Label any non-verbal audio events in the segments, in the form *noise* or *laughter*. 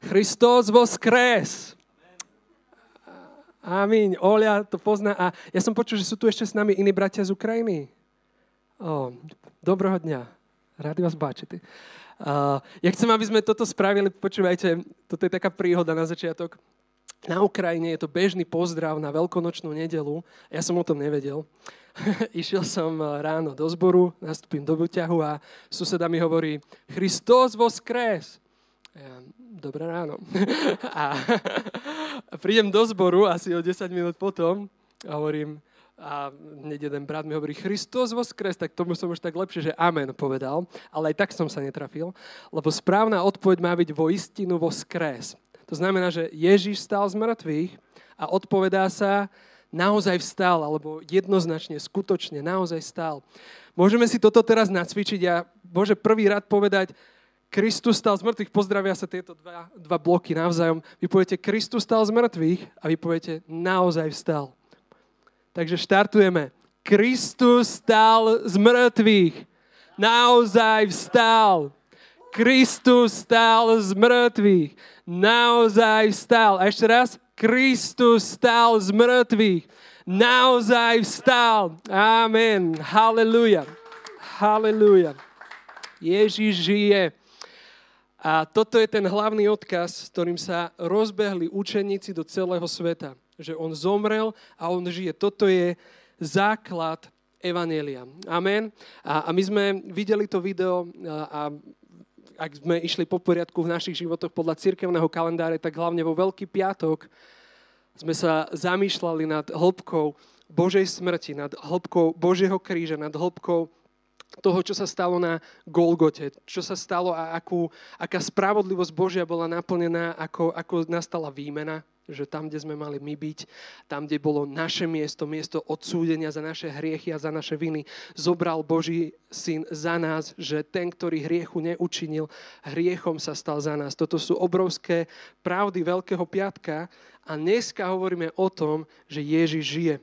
Christos voskres. Amin. Olia to pozná. A ja som počul, že sú tu ešte s nami iní bratia z Ukrajiny. O, dobrého dňa. Rádi vás báčiť. Uh, ja chcem, aby sme toto spravili. Počúvajte, toto je taká príhoda na začiatok. Na Ukrajine je to bežný pozdrav na veľkonočnú nedelu. Ja som o tom nevedel. *laughs* Išiel som ráno do zboru, nastúpim do buťahu a suseda mi hovorí Christos voskres. Dobré ráno. *laughs* A, prídem do zboru asi o 10 minút potom a hovorím, a hneď jeden brat mi hovorí Christos voskres, tak tomu som už tak lepšie, že amen povedal, ale aj tak som sa netrafil, lebo správna odpoveď má byť vo istinu voskres. To znamená, že Ježiš stal z mŕtvych a odpovedá sa, naozaj vstal, alebo jednoznačne, skutočne, naozaj stal. Môžeme si toto teraz nacvičiť a môže prvý rad povedať, Kristus stal z mŕtvych, pozdravia sa tieto dva, dva bloky navzájom. Vy poviete, Kristus stal z mŕtvych a vy poviete, naozaj vstal. Takže štartujeme. Kristus stal z mŕtvych. Naozaj vstal. Kristus stal z mŕtvych. Naozaj vstal. A ešte raz. Kristus stal z mŕtvych. Naozaj vstal. Amen. Halleluja. Halleluja. Ježiš žije. A toto je ten hlavný odkaz, s ktorým sa rozbehli učeníci do celého sveta. Že on zomrel a on žije. Toto je základ Evanelia. Amen. A, a my sme videli to video a, a ak sme išli po poriadku v našich životoch podľa cirkevného kalendáre, tak hlavne vo Veľký piatok sme sa zamýšľali nad hĺbkou Božej smrti, nad hĺbkou Božieho kríža, nad hĺbkou toho, čo sa stalo na Golgote, čo sa stalo a akú, aká spravodlivosť Božia bola naplnená, ako, ako nastala výmena, že tam, kde sme mali my byť, tam, kde bolo naše miesto, miesto odsúdenia za naše hriechy a za naše viny, zobral Boží syn za nás, že ten, ktorý hriechu neučinil, hriechom sa stal za nás. Toto sú obrovské pravdy Veľkého piatka a dneska hovoríme o tom, že Ježiš žije.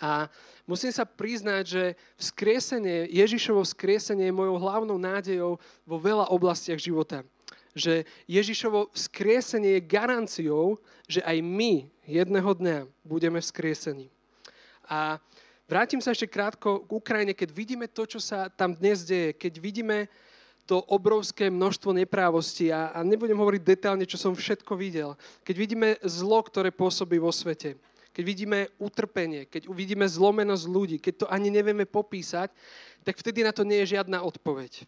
A musím sa priznať, že vzkriesenie, Ježišovo vzkriesenie je mojou hlavnou nádejou vo veľa oblastiach života. Že Ježišovo vzkriesenie je garanciou, že aj my jedného dňa budeme vzkriesení. A vrátim sa ešte krátko k Ukrajine, keď vidíme to, čo sa tam dnes deje, keď vidíme to obrovské množstvo neprávostí a, a nebudem hovoriť detálne, čo som všetko videl. Keď vidíme zlo, ktoré pôsobí vo svete, keď vidíme utrpenie, keď uvidíme zlomenosť ľudí, keď to ani nevieme popísať, tak vtedy na to nie je žiadna odpoveď.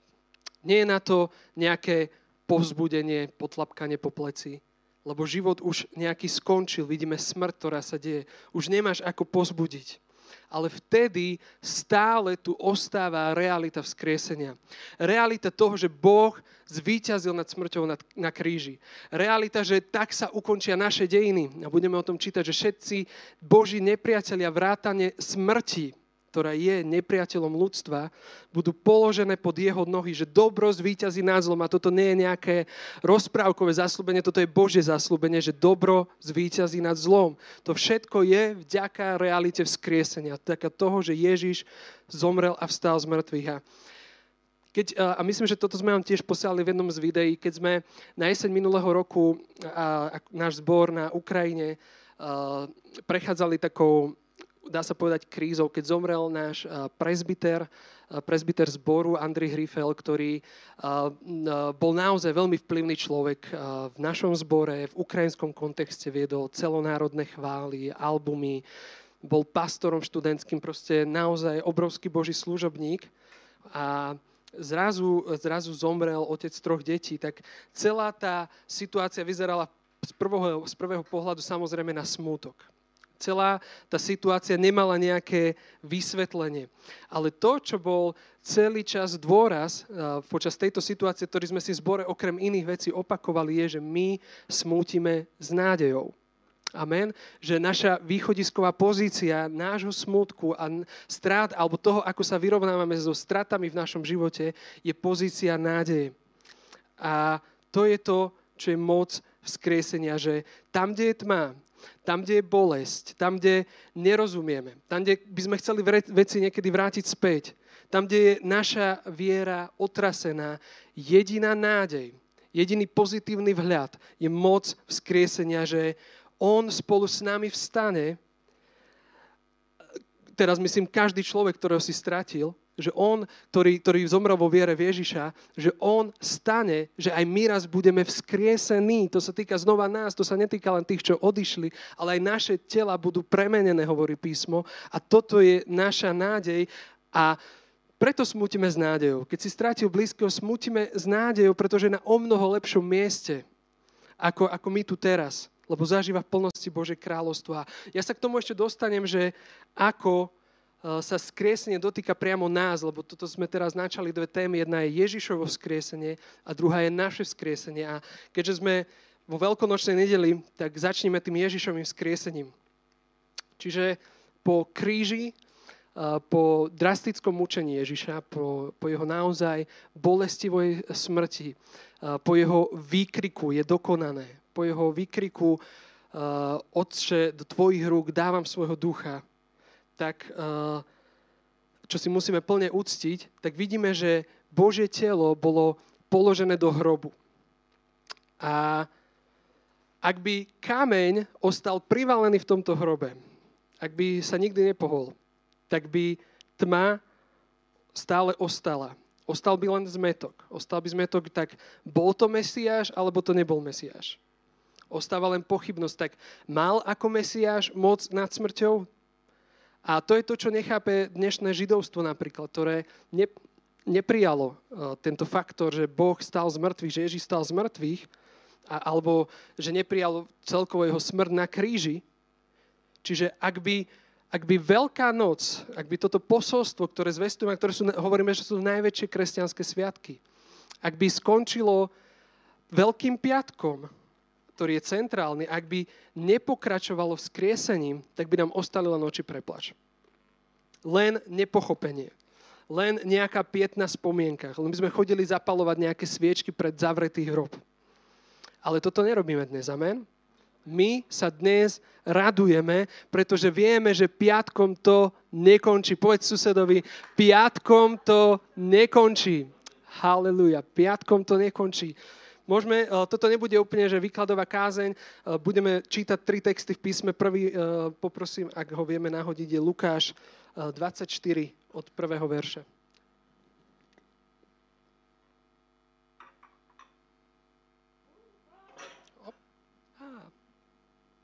Nie je na to nejaké povzbudenie, potlapkanie po pleci, lebo život už nejaký skončil, vidíme smrť, ktorá sa deje. Už nemáš ako pozbudiť ale vtedy stále tu ostáva realita vzkriesenia. Realita toho, že Boh zvíťazil nad smrťou na, na kríži. Realita, že tak sa ukončia naše dejiny. A budeme o tom čítať, že všetci Boží nepriatelia vrátane smrti ktorá je nepriateľom ľudstva, budú položené pod jeho nohy, že dobro zvíťazí nad zlom a toto nie je nejaké rozprávkové zaslúbenie, toto je Božie zaslúbenie, že dobro zvíťazí nad zlom. To všetko je vďaka realite vzkriesenia, vďaka toho, že Ježiš zomrel a vstal z mŕtvych. A keď, a myslím, že toto sme vám tiež posielali v jednom z videí, keď sme na jeseň minulého roku a, a náš zbor na Ukrajine a, prechádzali takou dá sa povedať, krízou, keď zomrel náš prezbiter, prezbiter zboru Andrej Hrifel, ktorý bol naozaj veľmi vplyvný človek v našom zbore, v ukrajinskom kontexte viedol celonárodné chvály, albumy, bol pastorom študentským, proste naozaj obrovský boží služobník. A zrazu, zrazu zomrel otec troch detí, tak celá tá situácia vyzerala z prvého, z prvého pohľadu samozrejme na smútok celá tá situácia nemala nejaké vysvetlenie. Ale to, čo bol celý čas dôraz počas tejto situácie, ktorý sme si v zbore okrem iných vecí opakovali, je, že my smútime s nádejou. Amen. Že naša východisková pozícia nášho smutku a strát, alebo toho, ako sa vyrovnávame so stratami v našom živote, je pozícia nádeje. A to je to, čo je moc vzkriesenia, že tam, kde je tma, tam, kde je bolesť, tam, kde nerozumieme, tam, kde by sme chceli veci niekedy vrátiť späť, tam, kde je naša viera otrasená, jediná nádej, jediný pozitívny vhľad je moc vzkriesenia, že on spolu s nami vstane, teraz myslím každý človek, ktorého si stratil, že on, ktorý, ktorý zomrel vo viere v Ježiša, že on stane, že aj my raz budeme vzkriesení. To sa týka znova nás, to sa netýka len tých, čo odišli, ale aj naše tela budú premenené, hovorí písmo. A toto je naša nádej. A preto smutíme s nádejou. Keď si strátil blízkeho, smutíme s nádejou, pretože na o mnoho lepšom mieste, ako, ako my tu teraz. Lebo zažíva v plnosti Bože kráľovstvo. A ja sa k tomu ešte dostanem, že ako sa skriesenie dotýka priamo nás, lebo toto sme teraz načali dve témy. Jedna je Ježišovo skriesenie a druhá je naše skriesenie. A keďže sme vo veľkonočnej nedeli, tak začneme tým Ježišovým skriesením. Čiže po kríži po drastickom mučení Ježiša, po, po jeho naozaj bolestivoj smrti, po jeho výkriku je dokonané, po jeho výkriku Otče, do tvojich rúk dávam svojho ducha, tak čo si musíme plne uctiť, tak vidíme, že Božie telo bolo položené do hrobu. A ak by kameň ostal privalený v tomto hrobe, ak by sa nikdy nepohol, tak by tma stále ostala. Ostal by len zmetok. Ostal by zmetok, tak bol to Mesiáš, alebo to nebol Mesiáš. Ostáva len pochybnosť, tak mal ako Mesiáš moc nad smrťou? A to je to, čo nechápe dnešné židovstvo napríklad, ktoré ne, neprijalo uh, tento faktor, že Boh stal z mŕtvych, že Ježiš stal z mŕtvych, a, alebo že neprijalo celkovo jeho smrť na kríži. Čiže ak by ak by Veľká noc, ak by toto posolstvo, ktoré zvestujeme, ktoré sú, hovoríme, že sú najväčšie kresťanské sviatky, ak by skončilo Veľkým piatkom, ktorý je centrálny, ak by nepokračovalo skriesením, tak by nám ostali len oči preplač. Len nepochopenie. Len nejaká pietna spomienka. Len by sme chodili zapalovať nejaké sviečky pred zavretý hrob. Ale toto nerobíme dnes, amen? my sa dnes radujeme, pretože vieme, že piatkom to nekončí. Povedz susedovi, piatkom to nekončí. Haleluja, piatkom to nekončí. Môžeme, e, toto nebude úplne, že výkladová kázeň, e, budeme čítať tri texty v písme. Prvý, e, poprosím, ak ho vieme nahodiť, je Lukáš 24 od prvého verša.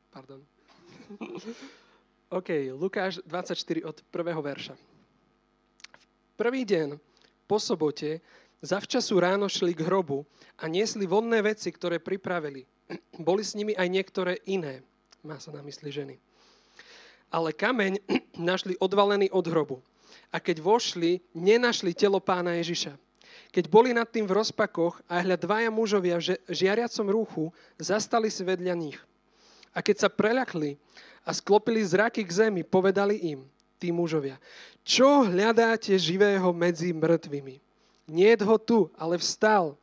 Pardon. *laughs* OK, Lukáš 24 od prvého verša. V prvý deň po sobote zavčasu ráno šli k hrobu a niesli vonné veci, ktoré pripravili. *clears throat* Boli s nimi aj niektoré iné. Má sa na mysli ženy. Ale kameň *clears throat* našli odvalený od hrobu. A keď vošli, nenašli telo pána Ježiša. Keď boli nad tým v rozpakoch a hľad dvaja mužovia v žiariacom rúchu, zastali si vedľa nich. A keď sa preľakli a sklopili zraky k zemi, povedali im, tí mužovia, čo hľadáte živého medzi mŕtvými? Nie ho tu, ale vstal.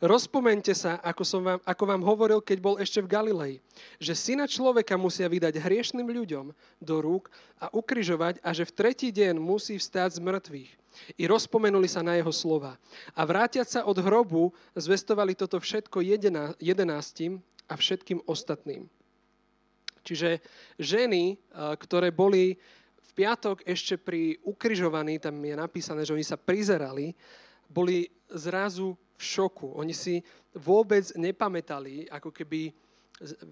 Rozpomente sa, ako, som vám, ako vám hovoril, keď bol ešte v Galilei, že syna človeka musia vydať hriešným ľuďom do rúk a ukryžovať a že v tretí deň musí vstáť z mŕtvych. I rozpomenuli sa na jeho slova. A vrátiať sa od hrobu, zvestovali toto všetko jedenáctim a všetkým ostatným. Čiže ženy, ktoré boli v piatok ešte pri ukrižovaní, tam je napísané, že oni sa prizerali, boli zrazu v šoku. Oni si vôbec nepamätali, ako keby,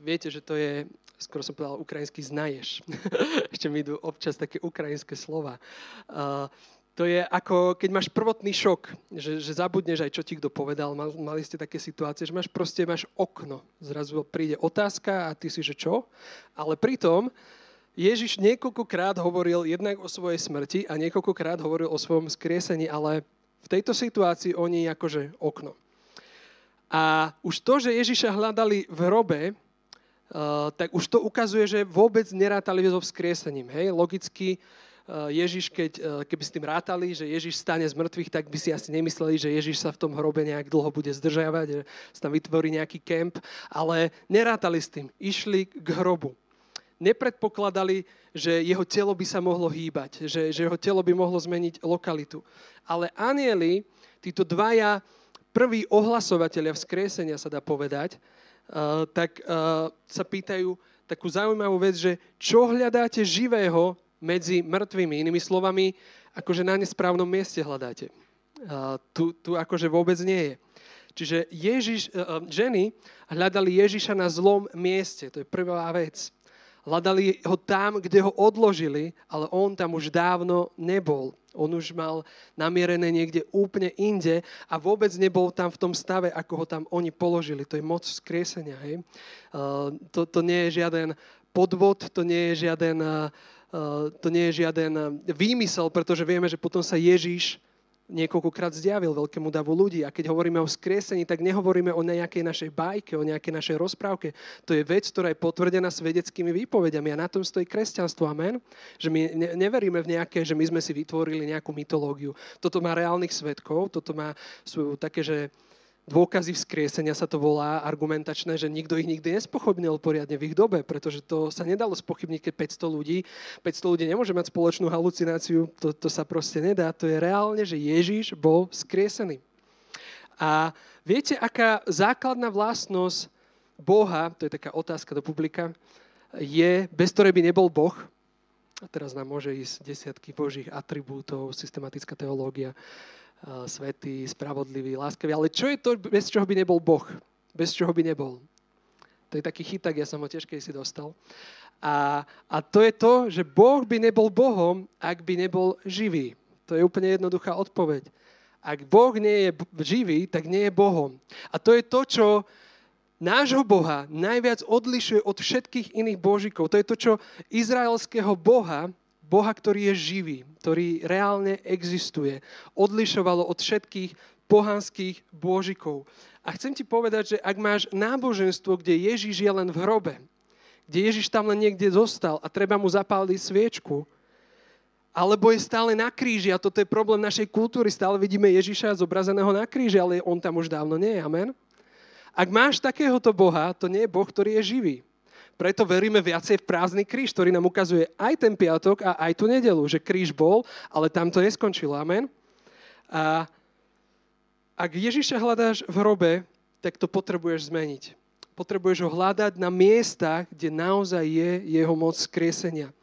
viete, že to je, skoro som povedal ukrajinský znaješ. *laughs* ešte mi idú občas také ukrajinské slova. Uh, to je ako, keď máš prvotný šok, že, že zabudneš aj, čo ti kto povedal. Mal, mali ste také situácie, že máš proste máš okno. Zrazu príde otázka a ty si, že čo? Ale pritom Ježiš niekoľkokrát hovoril jednak o svojej smrti a niekoľkokrát hovoril o svojom skriesení, ale v tejto situácii oni akože okno. A už to, že Ježiša hľadali v hrobe, uh, tak už to ukazuje, že vôbec nerátali so vzkriesením. Hej? Logicky Eh, Ježiš, keď, eh, keby s tým rátali, že Ježiš stane z mŕtvych, tak by si asi nemysleli, že Ježiš sa v tom hrobe nejak dlho bude zdržiavať, že sa tam vytvorí nejaký kemp, ale nerátali s tým. Išli k hrobu. Nepredpokladali, že jeho telo by sa mohlo hýbať, že, že jeho telo by mohlo zmeniť lokalitu. Ale anieli, títo dvaja prví ohlasovateľia vzkriesenia, sa dá povedať, uh, tak uh, sa pýtajú takú zaujímavú vec, že čo hľadáte živého medzi mŕtvými? Inými slovami, akože na nesprávnom mieste hľadáte. Uh, tu, tu akože vôbec nie je. Čiže Ježiš, uh, ženy hľadali Ježiša na zlom mieste. To je prvá vec. Hľadali ho tam, kde ho odložili, ale on tam už dávno nebol. On už mal namierené niekde úplne inde a vôbec nebol tam v tom stave, ako ho tam oni položili. To je moc skriesenia. Hej? Uh, to, to nie je žiaden podvod, to nie je žiaden, uh, to nie je žiaden výmysel, pretože vieme, že potom sa Ježíš niekoľkokrát zjavil veľkému davu ľudí. A keď hovoríme o skriesení, tak nehovoríme o nejakej našej bajke, o nejakej našej rozprávke. To je vec, ktorá je potvrdená svedeckými výpovediami a na tom stojí kresťanstvo. Amen. Že my neveríme v nejaké, že my sme si vytvorili nejakú mytológiu. Toto má reálnych svetkov, toto má svoju také, že dôkazy vzkriesenia sa to volá, argumentačné, že nikto ich nikdy nespochybnil poriadne v ich dobe, pretože to sa nedalo spochybniť, keď 500 ľudí, 500 ľudí nemôže mať spoločnú halucináciu, to, to sa proste nedá. To je reálne, že Ježíš bol skriesený. A viete, aká základná vlastnosť Boha, to je taká otázka do publika, je, bez ktorej by nebol Boh, a teraz nám môže ísť desiatky božích atribútov, systematická teológia, svetý, spravodlivý, láskavý. Ale čo je to, bez čoho by nebol Boh? Bez čoho by nebol? To je taký chytak, ja som ho tiež si dostal. A, a to je to, že Boh by nebol Bohom, ak by nebol živý. To je úplne jednoduchá odpoveď. Ak Boh nie je živý, tak nie je Bohom. A to je to, čo nášho Boha najviac odlišuje od všetkých iných božikov. To je to, čo izraelského Boha Boha, ktorý je živý, ktorý reálne existuje, odlišovalo od všetkých pohanských božikov. A chcem ti povedať, že ak máš náboženstvo, kde Ježiš je len v hrobe, kde Ježiš tam len niekde zostal a treba mu zapáliť sviečku, alebo je stále na kríži a toto je problém našej kultúry. Stále vidíme Ježiša zobrazeného na kríži, ale on tam už dávno nie je. Amen? Ak máš takéhoto Boha, to nie je Boh, ktorý je živý. Preto veríme viacej v prázdny kríž, ktorý nám ukazuje aj ten piatok a aj tú nedelu, že kríž bol, ale tam to neskončilo. Amen. A ak Ježiša hľadáš v hrobe, tak to potrebuješ zmeniť. Potrebuješ ho hľadať na miestach, kde naozaj je jeho moc skriesenia.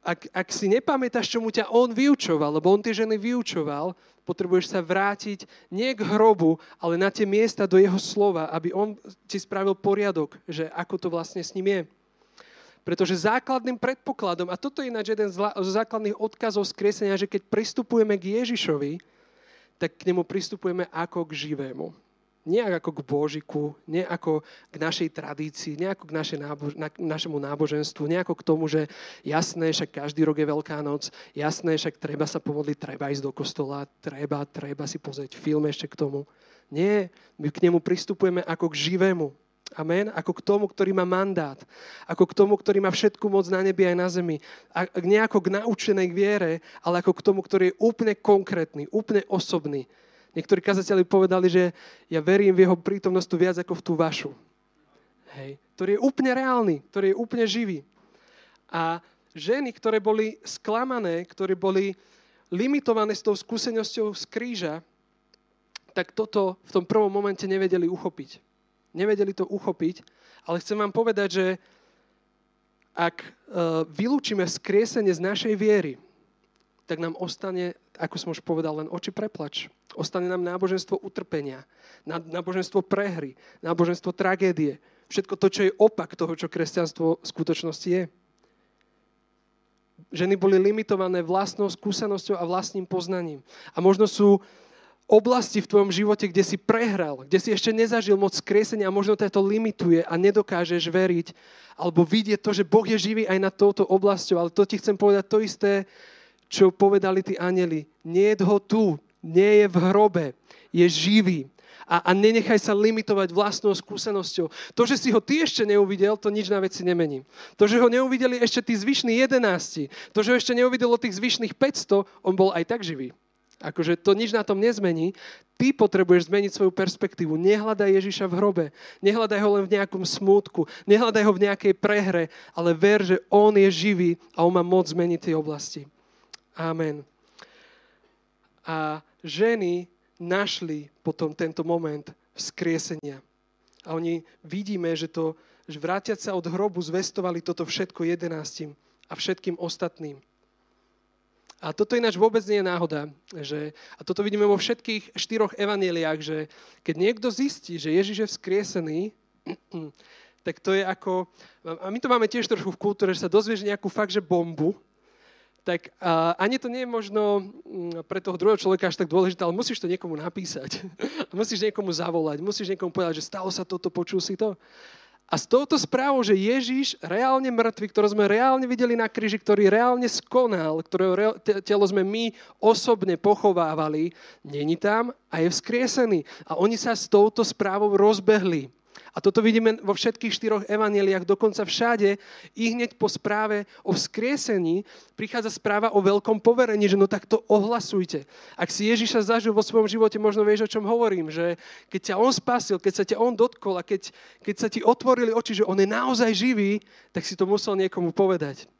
Ak, ak si nepamätáš, čomu ťa on vyučoval, lebo on tie ženy vyučoval, potrebuješ sa vrátiť nie k hrobu, ale na tie miesta do jeho slova, aby on ti spravil poriadok, že ako to vlastne s ním je. Pretože základným predpokladom, a toto je ináč jeden z základných odkazov skriesenia, že keď pristupujeme k Ježišovi, tak k nemu pristupujeme ako k živému. Nie ako k Božiku, nie ako k našej tradícii, nie ako k našej nábož- na, našemu náboženstvu, nie ako k tomu, že jasné, však každý rok je Veľká noc, jasné, však treba sa pomodliť, treba ísť do kostola, treba, treba si pozrieť film ešte k tomu. Nie, my k nemu pristupujeme ako k živému. Amen. Ako k tomu, ktorý má mandát. Ako k tomu, ktorý má všetku moc na nebi aj na zemi. A nie ako k naučenej viere, ale ako k tomu, ktorý je úplne konkrétny, úplne osobný Niektorí kazatelia povedali, že ja verím v jeho prítomnosť tu viac ako v tú vašu. Hej. Ktorý je úplne reálny, ktorý je úplne živý. A ženy, ktoré boli sklamané, ktoré boli limitované s tou skúsenosťou z kríža, tak toto v tom prvom momente nevedeli uchopiť. Nevedeli to uchopiť, ale chcem vám povedať, že ak uh, vylúčime skriesenie z našej viery, tak nám ostane, ako som už povedal, len oči preplač. Ostane nám náboženstvo utrpenia, náboženstvo prehry, náboženstvo tragédie. Všetko to, čo je opak toho, čo kresťanstvo v skutočnosti je. Ženy boli limitované vlastnou skúsenosťou a vlastným poznaním. A možno sú oblasti v tvojom živote, kde si prehral, kde si ešte nezažil moc skresenia a možno to limituje a nedokážeš veriť alebo vidieť to, že Boh je živý aj nad touto oblasťou. Ale to ti chcem povedať to isté, čo povedali tí anjeli. Nie je ho tu, nie je v hrobe, je živý. A, a nenechaj sa limitovať vlastnou skúsenosťou. To, že si ho ty ešte neuvidel, to nič na veci nemení. To, že ho neuvideli ešte tí zvyšní jedenácti, to, že ho ešte neuvidelo tých zvyšných 500, on bol aj tak živý. Akože to nič na tom nezmení. Ty potrebuješ zmeniť svoju perspektívu. Nehľadaj Ježiša v hrobe. Nehľadaj ho len v nejakom smútku. Nehľadaj ho v nejakej prehre. Ale ver, že on je živý a on má moc zmeniť tie oblasti. Amen. A ženy našli potom tento moment vzkriesenia. A oni vidíme, že to, že vrátiať sa od hrobu, zvestovali toto všetko jedenáctim a všetkým ostatným. A toto ináč vôbec nie je náhoda. Že, a toto vidíme vo všetkých štyroch evaneliách, že keď niekto zistí, že Ježiš je vzkriesený, *clears throat* tak to je ako... A my to máme tiež trochu v kultúre, že sa dozvieš nejakú fakt, že bombu, tak uh, ani to nie je možno um, pre toho druhého človeka až tak dôležité, ale musíš to niekomu napísať. *laughs* musíš niekomu zavolať, musíš niekomu povedať, že stalo sa toto, počul si to. A s touto správou, že Ježiš, reálne mŕtvy, ktorého sme reálne videli na kríži, ktorý reálne skonal, ktorého telo sme my osobne pochovávali, není tam a je vzkriesený. A oni sa s touto správou rozbehli. A toto vidíme vo všetkých štyroch evaneliách, dokonca všade. I hneď po správe o vzkriesení prichádza správa o veľkom poverení, že no tak to ohlasujte. Ak si Ježiša zažil vo svojom živote, možno vieš, o čom hovorím, že keď ťa On spasil, keď sa ťa On dotkol a keď, keď sa ti otvorili oči, že On je naozaj živý, tak si to musel niekomu povedať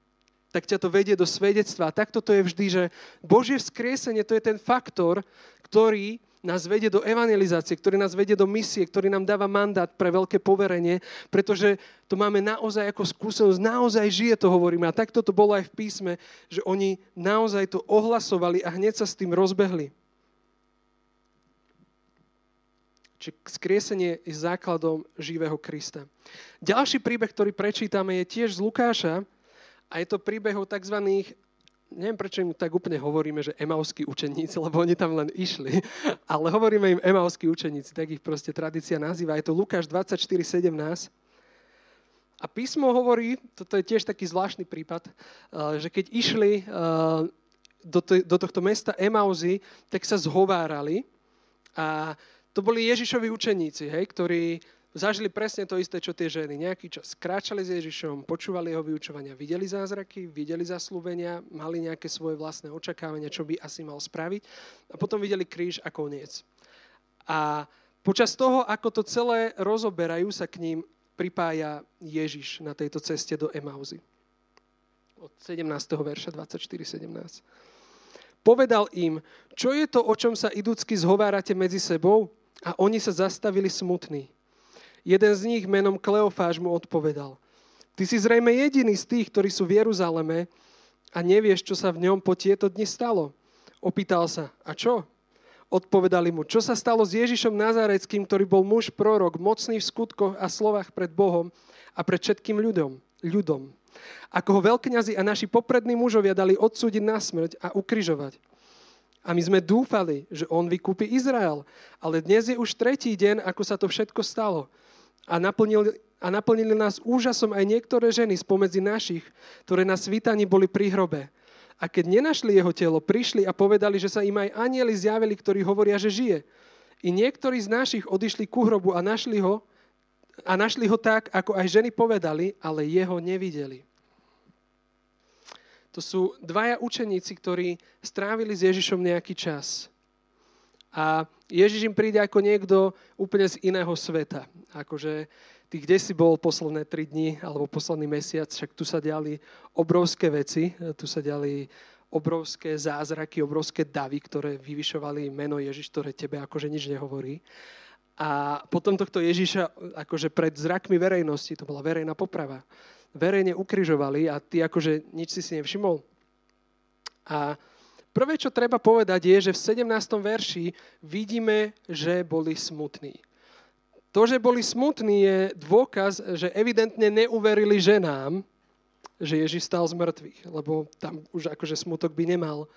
tak ťa to vedie do svedectva. Takto to je vždy, že Božie vzkriesenie to je ten faktor, ktorý nás vedie do evangelizácie, ktorý nás vedie do misie, ktorý nám dáva mandát pre veľké poverenie, pretože to máme naozaj ako skúsenosť, naozaj žije to hovoríme. A takto to bolo aj v písme, že oni naozaj to ohlasovali a hneď sa s tým rozbehli. Čiže skriesenie je základom živého Krista. Ďalší príbeh, ktorý prečítame, je tiež z Lukáša a je to príbeh o tzv neviem prečo im tak úplne hovoríme, že emauskí učeníci, lebo oni tam len išli, *laughs* ale hovoríme im emauskí učeníci, tak ich proste tradícia nazýva. Je to Lukáš 24.17. A písmo hovorí, toto je tiež taký zvláštny prípad, eh, že keď išli eh, do, do tohto mesta Emauzy, tak sa zhovárali a to boli Ježišovi učeníci, hej, ktorí zažili presne to isté, čo tie ženy. Nejaký čas kráčali s Ježišom, počúvali jeho vyučovania, videli zázraky, videli zaslúbenia, mali nejaké svoje vlastné očakávania, čo by asi mal spraviť a potom videli kríž a koniec. A počas toho, ako to celé rozoberajú, sa k ním pripája Ježiš na tejto ceste do Emauzy. Od 17. verša 24.17. Povedal im, čo je to, o čom sa idúcky zhovárate medzi sebou? A oni sa zastavili smutní. Jeden z nich menom Kleofáš mu odpovedal. Ty si zrejme jediný z tých, ktorí sú v Jeruzaleme a nevieš, čo sa v ňom po tieto dni stalo. Opýtal sa, a čo? Odpovedali mu, čo sa stalo s Ježišom Nazareckým, ktorý bol muž prorok, mocný v skutkoch a slovách pred Bohom a pred všetkým ľuďom. ľudom. Ako ho veľkňazi a naši poprední mužovia dali odsúdiť na smrť a ukryžovať. A my sme dúfali, že on vykúpi Izrael. Ale dnes je už tretí deň, ako sa to všetko stalo a naplnili, a naplnili nás úžasom aj niektoré ženy spomedzi našich, ktoré na svítaní boli pri hrobe. A keď nenašli jeho telo, prišli a povedali, že sa im aj anieli zjavili, ktorí hovoria, že žije. I niektorí z našich odišli ku hrobu a našli ho, a našli ho tak, ako aj ženy povedali, ale jeho nevideli. To sú dvaja učeníci, ktorí strávili s Ježišom nejaký čas. A Ježiš im príde ako niekto úplne z iného sveta. Akože ty kde si bol posledné tri dni alebo posledný mesiac, však tu sa diali obrovské veci, tu sa diali obrovské zázraky, obrovské davy, ktoré vyvyšovali meno Ježiš, ktoré tebe akože nič nehovorí. A potom tohto Ježiša akože pred zrakmi verejnosti, to bola verejná poprava, verejne ukrižovali a ty akože nič si si nevšimol. A Prvé, čo treba povedať, je, že v 17. verši vidíme, že boli smutní. To, že boli smutní, je dôkaz, že evidentne neuverili ženám, že Ježiš stal z mŕtvych, lebo tam už akože smutok by nemal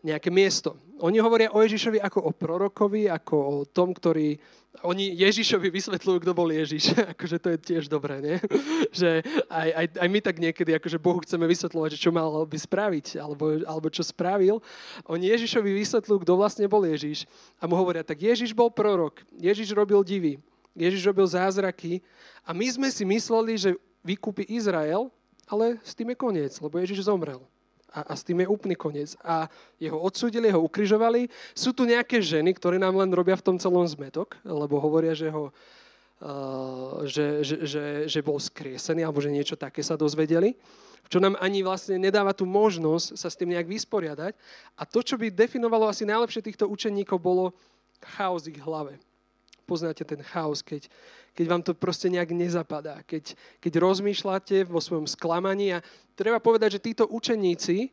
nejaké miesto. Oni hovoria o Ježišovi ako o prorokovi, ako o tom, ktorý oni Ježišovi vysvetľujú, kto bol Ježiš. *laughs* akože to je tiež dobré, nie? *laughs* že aj, aj, aj my tak niekedy akože Bohu chceme vysvetľovať, čo mal by spraviť, alebo, alebo čo spravil. Oni Ježišovi vysvetľujú, kto vlastne bol Ježiš. A mu hovoria, tak Ježiš bol prorok, Ježiš robil divy, Ježiš robil zázraky a my sme si mysleli, že vykúpi Izrael, ale s tým je koniec, lebo Ježiš zomrel a, a s tým je úplný koniec. A jeho odsúdili, ho ukrižovali. Sú tu nejaké ženy, ktoré nám len robia v tom celom zmetok, lebo hovoria, že ho Uh, že, že, že, že bol skriesený alebo že niečo také sa dozvedeli, čo nám ani vlastne nedáva tú možnosť sa s tým nejak vysporiadať. A to, čo by definovalo asi najlepšie týchto učeníkov, bolo chaos ich hlave. Poznáte ten chaos, keď, keď vám to proste nejak nezapadá. Keď, keď rozmýšľate vo svojom sklamaní a treba povedať, že títo učeníci,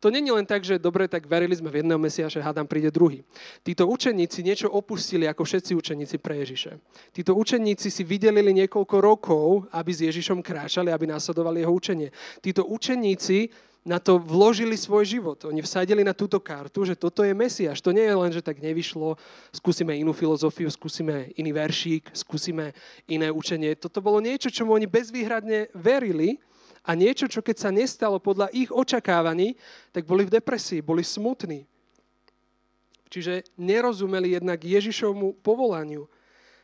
to není len tak, že dobre, tak verili sme v jedného Mesiaša, hádam, príde druhý. Títo učeníci niečo opustili, ako všetci učeníci pre Ježiše. Títo učeníci si vydelili niekoľko rokov, aby s Ježišom kráčali, aby následovali jeho učenie. Títo učeníci na to vložili svoj život. Oni vsadili na túto kartu, že toto je Mesiaš. To nie je len, že tak nevyšlo, skúsime inú filozofiu, skúsime iný veršík, skúsime iné učenie. Toto bolo niečo, čomu oni bezvýhradne verili a niečo, čo keď sa nestalo podľa ich očakávaní, tak boli v depresii, boli smutní. Čiže nerozumeli jednak Ježišovmu povolaniu.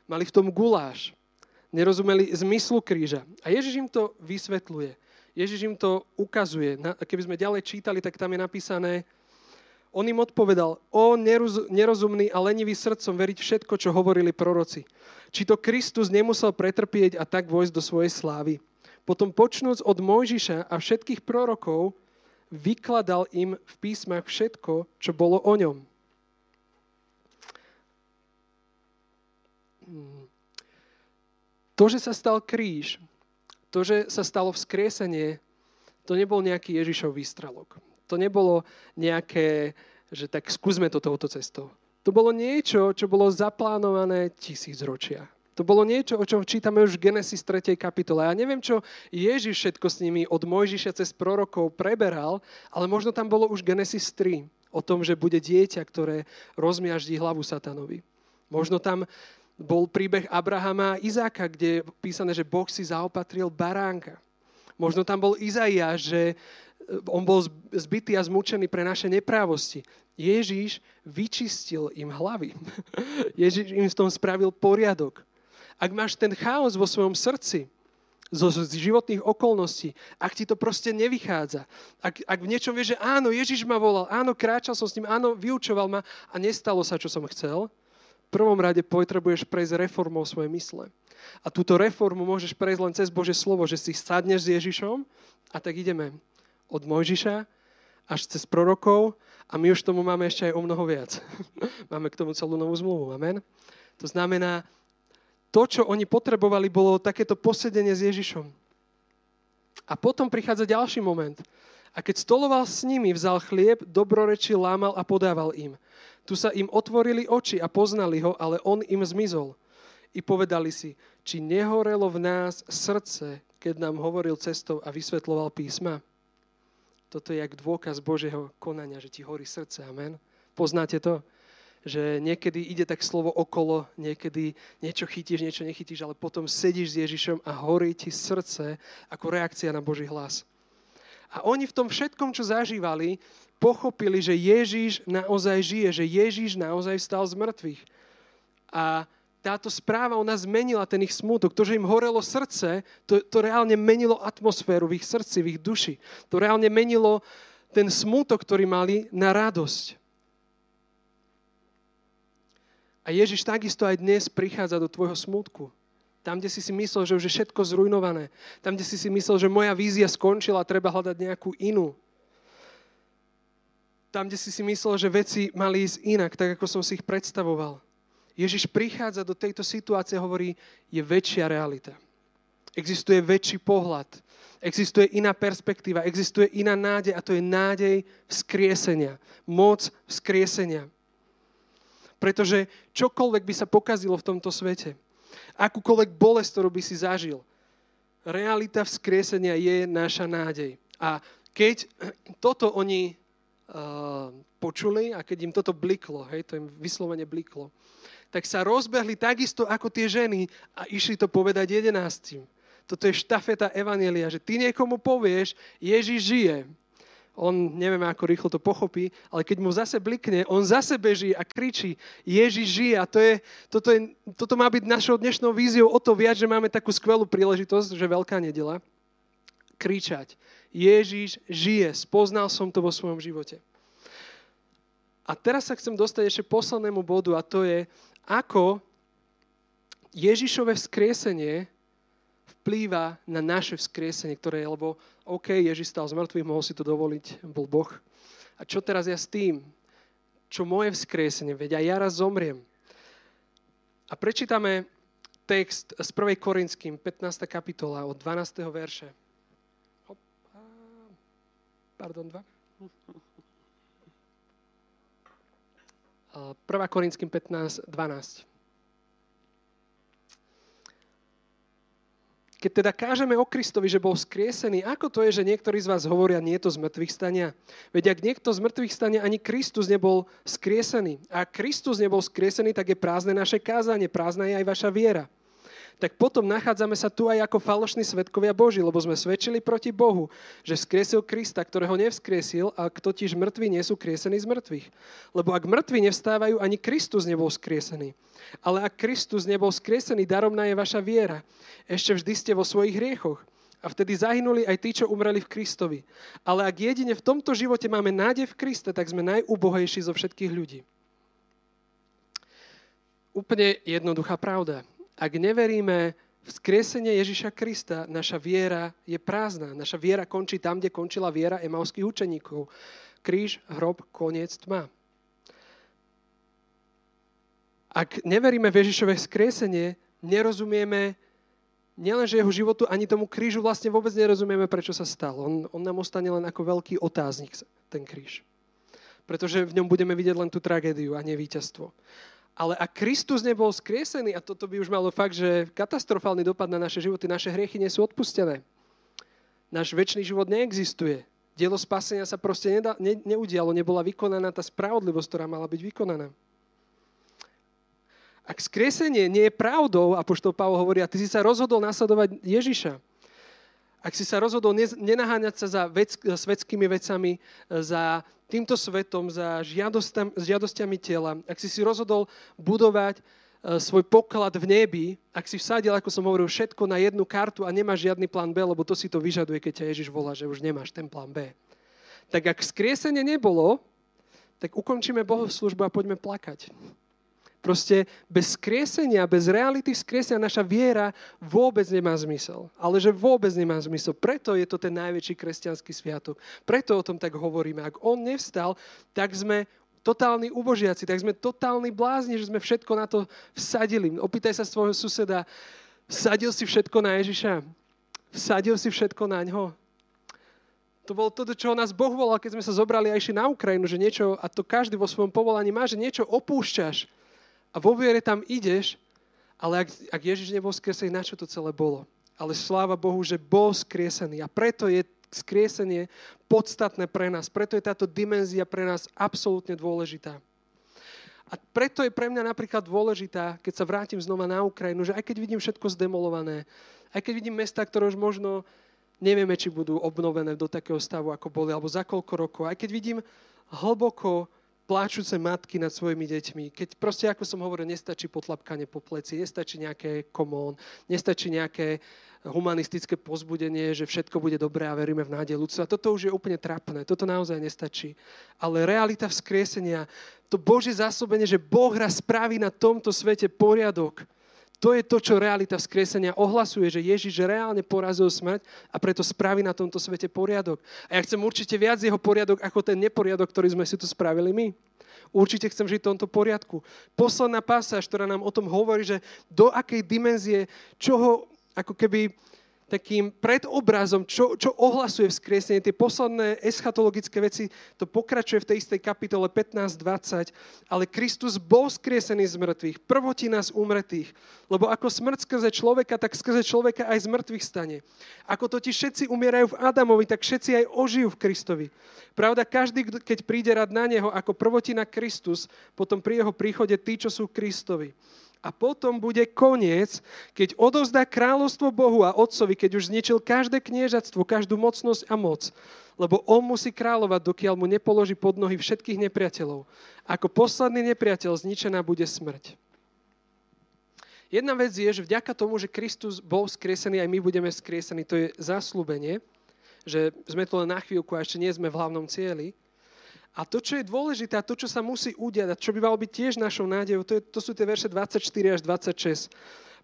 Mali v tom guláš. Nerozumeli zmyslu kríža. A Ježiš im to vysvetľuje. Ježiš im to ukazuje. Keby sme ďalej čítali, tak tam je napísané, on im odpovedal, o nerozumný a lenivý srdcom veriť všetko, čo hovorili proroci. Či to Kristus nemusel pretrpieť a tak vojsť do svojej slávy. Potom počnúc od Mojžiša a všetkých prorokov, vykladal im v písmach všetko, čo bolo o ňom. To, že sa stal kríž, to, že sa stalo vzkriesenie, to nebol nejaký Ježišov výstrelok. To nebolo nejaké, že tak skúsme to touto cestou. To bolo niečo, čo bolo zaplánované tisíc ročia. To bolo niečo, o čom čítame už v Genesis 3. kapitole. Ja neviem, čo Ježiš všetko s nimi od Mojžiša cez prorokov preberal, ale možno tam bolo už Genesis 3 o tom, že bude dieťa, ktoré rozmiaždí hlavu satanovi. Možno tam bol príbeh Abrahama a Izáka, kde je písané, že Boh si zaopatril baránka. Možno tam bol Izaiáš, že on bol zbytý a zmučený pre naše neprávosti. Ježíš vyčistil im hlavy. *laughs* Ježíš im v tom spravil poriadok. Ak máš ten chaos vo svojom srdci, zo, životných okolností, ak ti to proste nevychádza, ak, ak v niečom vieš, že áno, Ježiš ma volal, áno, kráčal som s ním, áno, vyučoval ma a nestalo sa, čo som chcel, prvom rade potrebuješ prejsť reformou svojej mysle. A túto reformu môžeš prejsť len cez Bože slovo, že si sadneš s Ježišom a tak ideme od Mojžiša až cez prorokov a my už tomu máme ešte aj o mnoho viac. *laughs* máme k tomu celú novú zmluvu. Amen. To znamená, to, čo oni potrebovali, bolo takéto posedenie s Ježišom. A potom prichádza ďalší moment. A keď stoloval s nimi, vzal chlieb, dobroreči lámal a podával im. Tu sa im otvorili oči a poznali ho, ale on im zmizol. I povedali si, či nehorelo v nás srdce, keď nám hovoril cestou a vysvetloval písma. Toto je jak dôkaz Božieho konania, že ti horí srdce. Amen. Poznáte to? že niekedy ide tak slovo okolo, niekedy niečo chytíš, niečo nechytíš, ale potom sedíš s Ježišom a horí ti srdce ako reakcia na Boží hlas. A oni v tom všetkom, čo zažívali, pochopili, že Ježiš naozaj žije, že Ježiš naozaj vstal z mŕtvych. A táto správa o nás zmenila ten ich smútok. To, že im horelo srdce, to, to reálne menilo atmosféru v ich srdci, v ich duši. To reálne menilo ten smútok, ktorý mali, na radosť. A Ježiš takisto aj dnes prichádza do tvojho smutku. Tam, kde si si myslel, že už je všetko zrujnované. Tam, kde si si myslel, že moja vízia skončila treba hľadať nejakú inú. Tam, kde si si myslel, že veci mali ísť inak, tak ako som si ich predstavoval. Ježiš prichádza do tejto situácie a hovorí, je väčšia realita. Existuje väčší pohľad. Existuje iná perspektíva. Existuje iná nádej a to je nádej vzkriesenia. Moc vzkriesenia. Pretože čokoľvek by sa pokazilo v tomto svete, akúkoľvek bolesť, ktorú by si zažil, realita vzkriesenia je naša nádej. A keď toto oni počuli a keď im toto bliklo, hej, to im vyslovene bliklo, tak sa rozbehli takisto ako tie ženy a išli to povedať jedenáctim. Toto je štafeta Evanelia, že ty niekomu povieš, Ježiš žije on neviem, ako rýchlo to pochopí, ale keď mu zase blikne, on zase beží a kričí, Ježiš žije. A to je, toto, je, toto má byť našou dnešnou víziou o to viac, že máme takú skvelú príležitosť, že Veľká nedela, kričať. Ježiš žije, spoznal som to vo svojom živote. A teraz sa chcem dostať ešte poslednému bodu a to je, ako Ježišové vzkriesenie vplýva na naše vzkriesenie, ktoré je, lebo OK, Ježiš stal z mŕtvych, mohol si to dovoliť, bol Boh. A čo teraz ja s tým? Čo moje vzkriesenie? Veď aj ja raz zomriem. A prečítame text z 1. Korinským, 15. kapitola od 12. verše. Pardon, 2. 1. Korinským 15, 12. Keď teda kážeme o Kristovi, že bol skriesený, ako to je, že niektorí z vás hovoria, nie je to z mŕtvych stania? Veď ak niekto z mŕtvych stania, ani Kristus nebol skriesený. A Kristus nebol skriesený, tak je prázdne naše kázanie, prázdna je aj vaša viera tak potom nachádzame sa tu aj ako falošní svetkovia Boží, lebo sme svedčili proti Bohu, že vzkriesil Krista, ktorého nevzkriesil a totiž mŕtvi nie sú kriesení z mŕtvych. Lebo ak mŕtvi nevstávajú, ani Kristus nebol skriesený. Ale ak Kristus nebol skriesený, daromná je vaša viera. Ešte vždy ste vo svojich hriechoch. A vtedy zahynuli aj tí, čo umreli v Kristovi. Ale ak jedine v tomto živote máme nádej v Kriste, tak sme najúbohejší zo všetkých ľudí. Úplne jednoduchá pravda. Ak neveríme v skriesenie Ježiša Krista, naša viera je prázdna. Naša viera končí tam, kde končila viera emauských učeníkov. Kríž, hrob, koniec, tma. Ak neveríme v Ježišové skriesenie, nerozumieme nielenže jeho životu, ani tomu krížu vlastne vôbec nerozumieme, prečo sa stal. On, on nám ostane len ako veľký otáznik, ten kríž. Pretože v ňom budeme vidieť len tú tragédiu a nie víťazstvo. Ale ak Kristus nebol skriesený, a toto by už malo fakt, že katastrofálny dopad na naše životy, naše hriechy nie sú odpustené. Náš väčší život neexistuje. Dielo spasenia sa proste nedá, ne, neudialo, nebola vykonaná tá spravodlivosť, ktorá mala byť vykonaná. Ak skriesenie nie je pravdou, a poštol Pavol hovorí, a ty si sa rozhodol nasledovať Ježiša, ak si sa rozhodol nenaháňať sa za vec, svetskými vecami, za týmto svetom, za žiadosťami tela, ak si si rozhodol budovať e, svoj poklad v nebi, ak si vsadil, ako som hovoril, všetko na jednu kartu a nemáš žiadny plán B, lebo to si to vyžaduje, keď ťa Ježiš volá, že už nemáš ten plán B. Tak ak skriesenie nebolo, tak ukončíme bohoslužbu a poďme plakať. Proste bez skriesenia, bez reality skriesenia naša viera vôbec nemá zmysel. Ale že vôbec nemá zmysel. Preto je to ten najväčší kresťanský sviatok. Preto o tom tak hovoríme. Ak on nevstal, tak sme totálni ubožiaci, tak sme totálni blázni, že sme všetko na to vsadili. Opýtaj sa svojho suseda, vsadil si všetko na Ježiša? Vsadil si všetko na ňo? To bolo to, čo nás Boh volal, keď sme sa zobrali a išli na Ukrajinu, že niečo, a to každý vo svojom povolaní má, že niečo opúšťaš a vo viere tam ideš, ale ak, ak Ježiš nebol skriesený, na čo to celé bolo? Ale sláva Bohu, že bol skriesený a preto je skriesenie podstatné pre nás. Preto je táto dimenzia pre nás absolútne dôležitá. A preto je pre mňa napríklad dôležitá, keď sa vrátim znova na Ukrajinu, že aj keď vidím všetko zdemolované, aj keď vidím mesta, ktoré už možno nevieme, či budú obnovené do takého stavu, ako boli, alebo za koľko rokov, aj keď vidím hlboko pláčuce matky nad svojimi deťmi, keď proste, ako som hovoril, nestačí potlapkanie po pleci, nestačí nejaké komón, nestačí nejaké humanistické pozbudenie, že všetko bude dobré a veríme v nádej ľudstva. Toto už je úplne trapné, toto naozaj nestačí. Ale realita vzkriesenia, to Božie zásobenie, že Boh raz spraví na tomto svete poriadok, to je to, čo realita vzkriesenia ohlasuje, že Ježiš reálne porazil smrť a preto spraví na tomto svete poriadok. A ja chcem určite viac jeho poriadok ako ten neporiadok, ktorý sme si tu spravili my. Určite chcem žiť v tomto poriadku. Posledná pasáž, ktorá nám o tom hovorí, že do akej dimenzie, čoho ako keby takým predobrazom, čo, čo ohlasuje vzkriesenie, tie posledné eschatologické veci, to pokračuje v tej istej kapitole 15-20, ale Kristus bol skriesený z mŕtvych, prvotina z umretých, lebo ako smrť skrze človeka, tak skrze človeka aj z mŕtvych stane. Ako totiž všetci umierajú v Adamovi, tak všetci aj ožijú v Kristovi. Pravda, každý, keď príde rad na neho ako prvotina Kristus, potom pri jeho príchode tí, čo sú Kristovi. A potom bude koniec, keď odovzdá kráľovstvo Bohu a Otcovi, keď už zničil každé kniežatstvo, každú mocnosť a moc. Lebo on musí kráľovať, dokiaľ mu nepoloží pod nohy všetkých nepriateľov. Ako posledný nepriateľ zničená bude smrť. Jedna vec je, že vďaka tomu, že Kristus bol skriesený, aj my budeme skriesení, to je zaslúbenie, že sme to len na chvíľku a ešte nie sme v hlavnom cieli. A to, čo je dôležité, a to, čo sa musí udiať, a čo by malo byť tiež našou nádejou, to, je, to sú tie verše 24 až 26.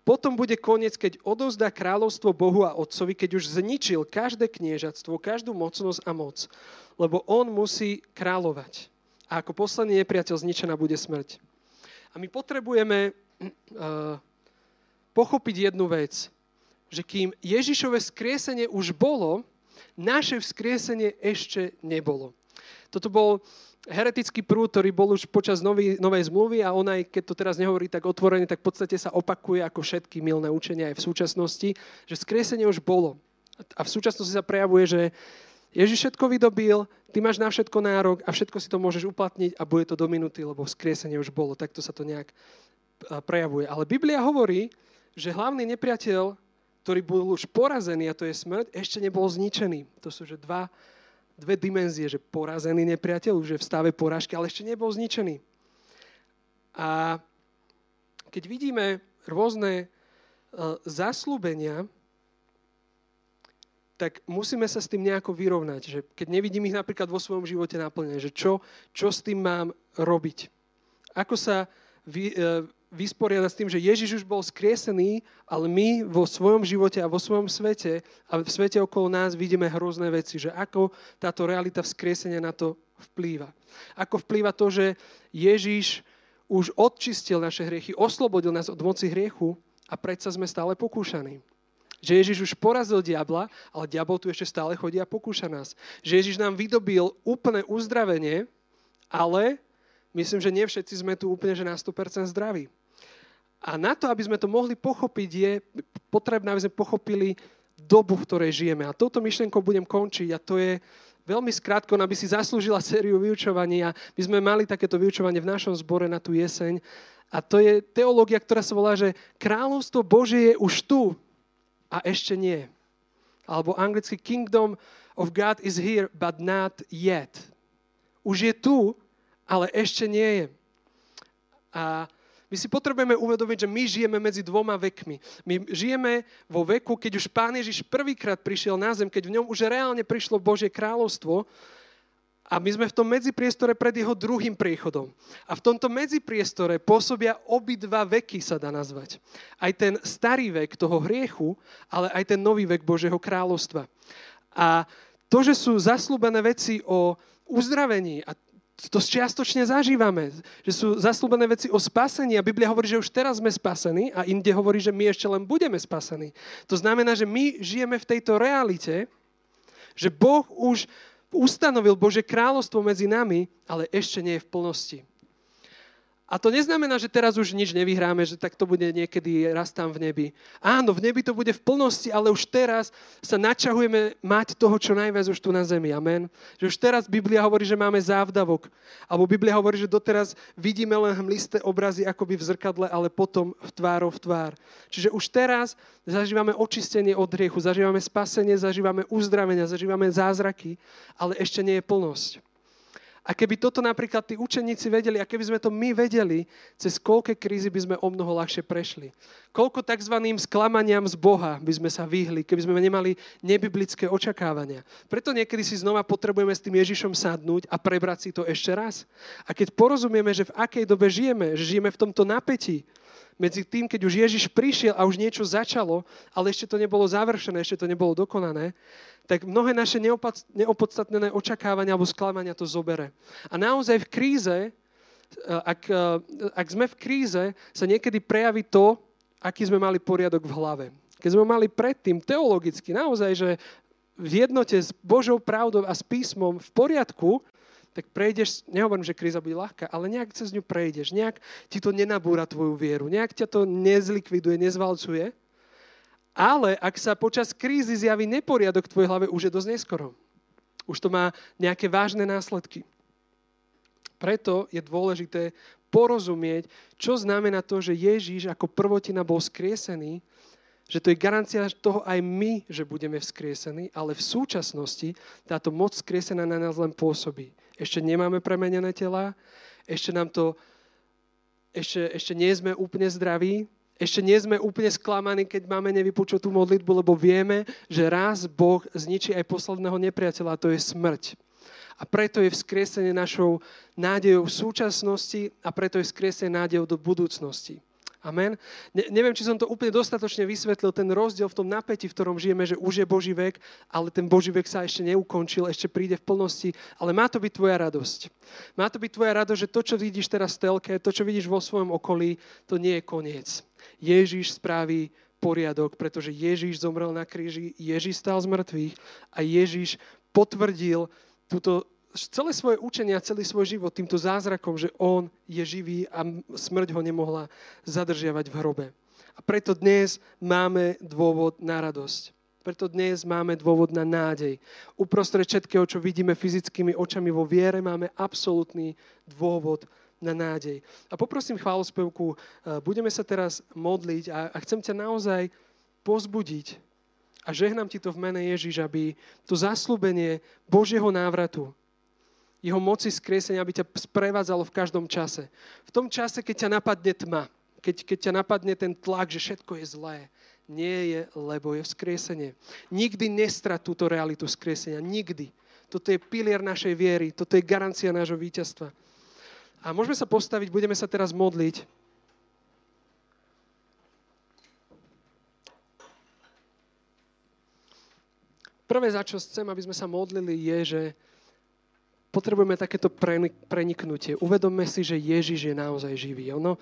Potom bude koniec, keď odovzdá kráľovstvo Bohu a Otcovi, keď už zničil každé kniežatstvo, každú mocnosť a moc. Lebo on musí kráľovať. A ako posledný nepriateľ zničená bude smrť. A my potrebujeme uh, pochopiť jednu vec, že kým Ježišové skriesenie už bolo, naše vzkriesenie ešte nebolo. Toto bol heretický prúd, ktorý bol už počas nový, novej zmluvy a on aj, keď to teraz nehovorí tak otvorene, tak v podstate sa opakuje ako všetky milné učenia aj v súčasnosti, že skriesenie už bolo. A v súčasnosti sa prejavuje, že Ježiš všetko vydobil, ty máš na všetko nárok a všetko si to môžeš uplatniť a bude to do minúty, lebo skriesenie už bolo. Takto sa to nejak prejavuje. Ale Biblia hovorí, že hlavný nepriateľ, ktorý bol už porazený, a to je smrť, ešte nebol zničený. To sú že dva dve dimenzie, že porazený nepriateľ, už je v stave porážky, ale ešte nebol zničený. A keď vidíme rôzne uh, zaslúbenia, tak musíme sa s tým nejako vyrovnať. Že keď nevidím ich napríklad vo svojom živote naplnené, že čo, čo s tým mám robiť. Ako sa vy, uh, vysporiadať s tým, že Ježiš už bol skriesený, ale my vo svojom živote a vo svojom svete a v svete okolo nás vidíme hrozné veci, že ako táto realita vzkriesenia na to vplýva. Ako vplýva to, že Ježiš už odčistil naše hriechy, oslobodil nás od moci hriechu a predsa sme stále pokúšaní. Že Ježiš už porazil diabla, ale diabol tu ešte stále chodí a pokúša nás. Že Ježiš nám vydobil úplné uzdravenie, ale myslím, že nie všetci sme tu úplne že na 100% zdraví. A na to, aby sme to mohli pochopiť, je potrebné, aby sme pochopili dobu, v ktorej žijeme. A touto myšlienkou budem končiť a to je veľmi skrátko, aby si zaslúžila sériu vyučovania. My sme mali takéto vyučovanie v našom zbore na tú jeseň. A to je teológia, ktorá sa volá, že kráľovstvo Bože je už tu a ešte nie. Alebo anglicky Kingdom of God is here, but not yet. Už je tu, ale ešte nie je. A my si potrebujeme uvedomiť, že my žijeme medzi dvoma vekmi. My žijeme vo veku, keď už Pán Ježiš prvýkrát prišiel na zem, keď v ňom už reálne prišlo Božie kráľovstvo a my sme v tom medzipriestore pred jeho druhým príchodom. A v tomto medzipriestore pôsobia obidva veky, sa dá nazvať. Aj ten starý vek toho hriechu, ale aj ten nový vek Božieho kráľovstva. A to, že sú zaslúbené veci o uzdravení a to čiastočne zažívame, že sú zaslúbené veci o spasení a Biblia hovorí, že už teraz sme spasení a inde hovorí, že my ešte len budeme spasení. To znamená, že my žijeme v tejto realite, že Boh už ustanovil Bože kráľovstvo medzi nami, ale ešte nie je v plnosti. A to neznamená, že teraz už nič nevyhráme, že tak to bude niekedy raz tam v nebi. Áno, v nebi to bude v plnosti, ale už teraz sa načahujeme mať toho, čo najviac už tu na zemi. Amen. Že už teraz Biblia hovorí, že máme závdavok. Alebo Biblia hovorí, že doteraz vidíme len hmlisté obrazy akoby v zrkadle, ale potom v tvárov v tvár. Čiže už teraz zažívame očistenie od hriechu, zažívame spasenie, zažívame uzdravenia, zažívame zázraky, ale ešte nie je plnosť. A keby toto napríklad tí učeníci vedeli, a keby sme to my vedeli, cez koľké krízy by sme o mnoho ľahšie prešli. Koľko tzv. sklamaniam z Boha by sme sa vyhli, keby sme nemali nebiblické očakávania. Preto niekedy si znova potrebujeme s tým Ježišom sadnúť a prebrať si to ešte raz. A keď porozumieme, že v akej dobe žijeme, že žijeme v tomto napätí, medzi tým, keď už Ježiš prišiel a už niečo začalo, ale ešte to nebolo završené, ešte to nebolo dokonané, tak mnohé naše neopodstatnené očakávania alebo sklamania to zobere. A naozaj v kríze, eh, ak, eh, ak sme v kríze, sa niekedy prejaví to, aký sme mali poriadok v hlave. Keď sme mali predtým teologicky naozaj, že v jednote s Božou pravdou a s písmom v poriadku, tak prejdeš, nehovorím, že kríza bude ľahká, ale nejak cez ňu prejdeš, nejak ti to nenabúra tvoju vieru, nejak ťa to nezlikviduje, nezvalcuje ale ak sa počas krízy zjaví neporiadok v tvojej hlave, už je dosť neskoro. Už to má nejaké vážne následky. Preto je dôležité porozumieť, čo znamená to, že Ježíš ako prvotina bol skriesený, že to je garancia toho aj my, že budeme vzkriesení, ale v súčasnosti táto moc skriesená na nás len pôsobí. Ešte nemáme premenené tela, ešte nám to, ešte, ešte nie sme úplne zdraví, ešte nie sme úplne sklamaní, keď máme nevypočutú modlitbu, lebo vieme, že raz Boh zničí aj posledného nepriateľa, a to je smrť. A preto je vzkriesenie našou nádejou v súčasnosti a preto je vzkriesenie nádejou do budúcnosti. Amen. Ne, neviem, či som to úplne dostatočne vysvetlil, ten rozdiel v tom napätí, v ktorom žijeme, že už je Boží vek, ale ten Boží vek sa ešte neukončil, ešte príde v plnosti, ale má to byť tvoja radosť. Má to byť tvoja radosť, že to, čo vidíš teraz v telke, to, čo vidíš vo svojom okolí, to nie je koniec. Ježíš spraví poriadok, pretože Ježíš zomrel na kríži, Ježíš stal z mŕtvych a Ježíš potvrdil túto celé svoje učenie a celý svoj život týmto zázrakom, že on je živý a smrť ho nemohla zadržiavať v hrobe. A preto dnes máme dôvod na radosť. Preto dnes máme dôvod na nádej. Uprostred všetkého, čo vidíme fyzickými očami vo viere, máme absolútny dôvod na nádej. A poprosím chválospevku, eh, budeme sa teraz modliť a, a chcem ťa naozaj pozbudiť a žehnám ti to v mene Ježiš, aby to zaslúbenie Božieho návratu, jeho moci skresenia, aby ťa sprevádzalo v každom čase. V tom čase, keď ťa napadne tma, keď, keď ťa napadne ten tlak, že všetko je zlé, nie je, lebo je vzkriesenie. Nikdy nestrat túto realitu vzkriesenia. Nikdy. Toto je pilier našej viery, toto je garancia nášho víťazstva. A môžeme sa postaviť, budeme sa teraz modliť. Prvé, za čo chcem, aby sme sa modlili, je, že potrebujeme takéto preniknutie. Uvedomme si, že Ježiš je naozaj živý. Ono,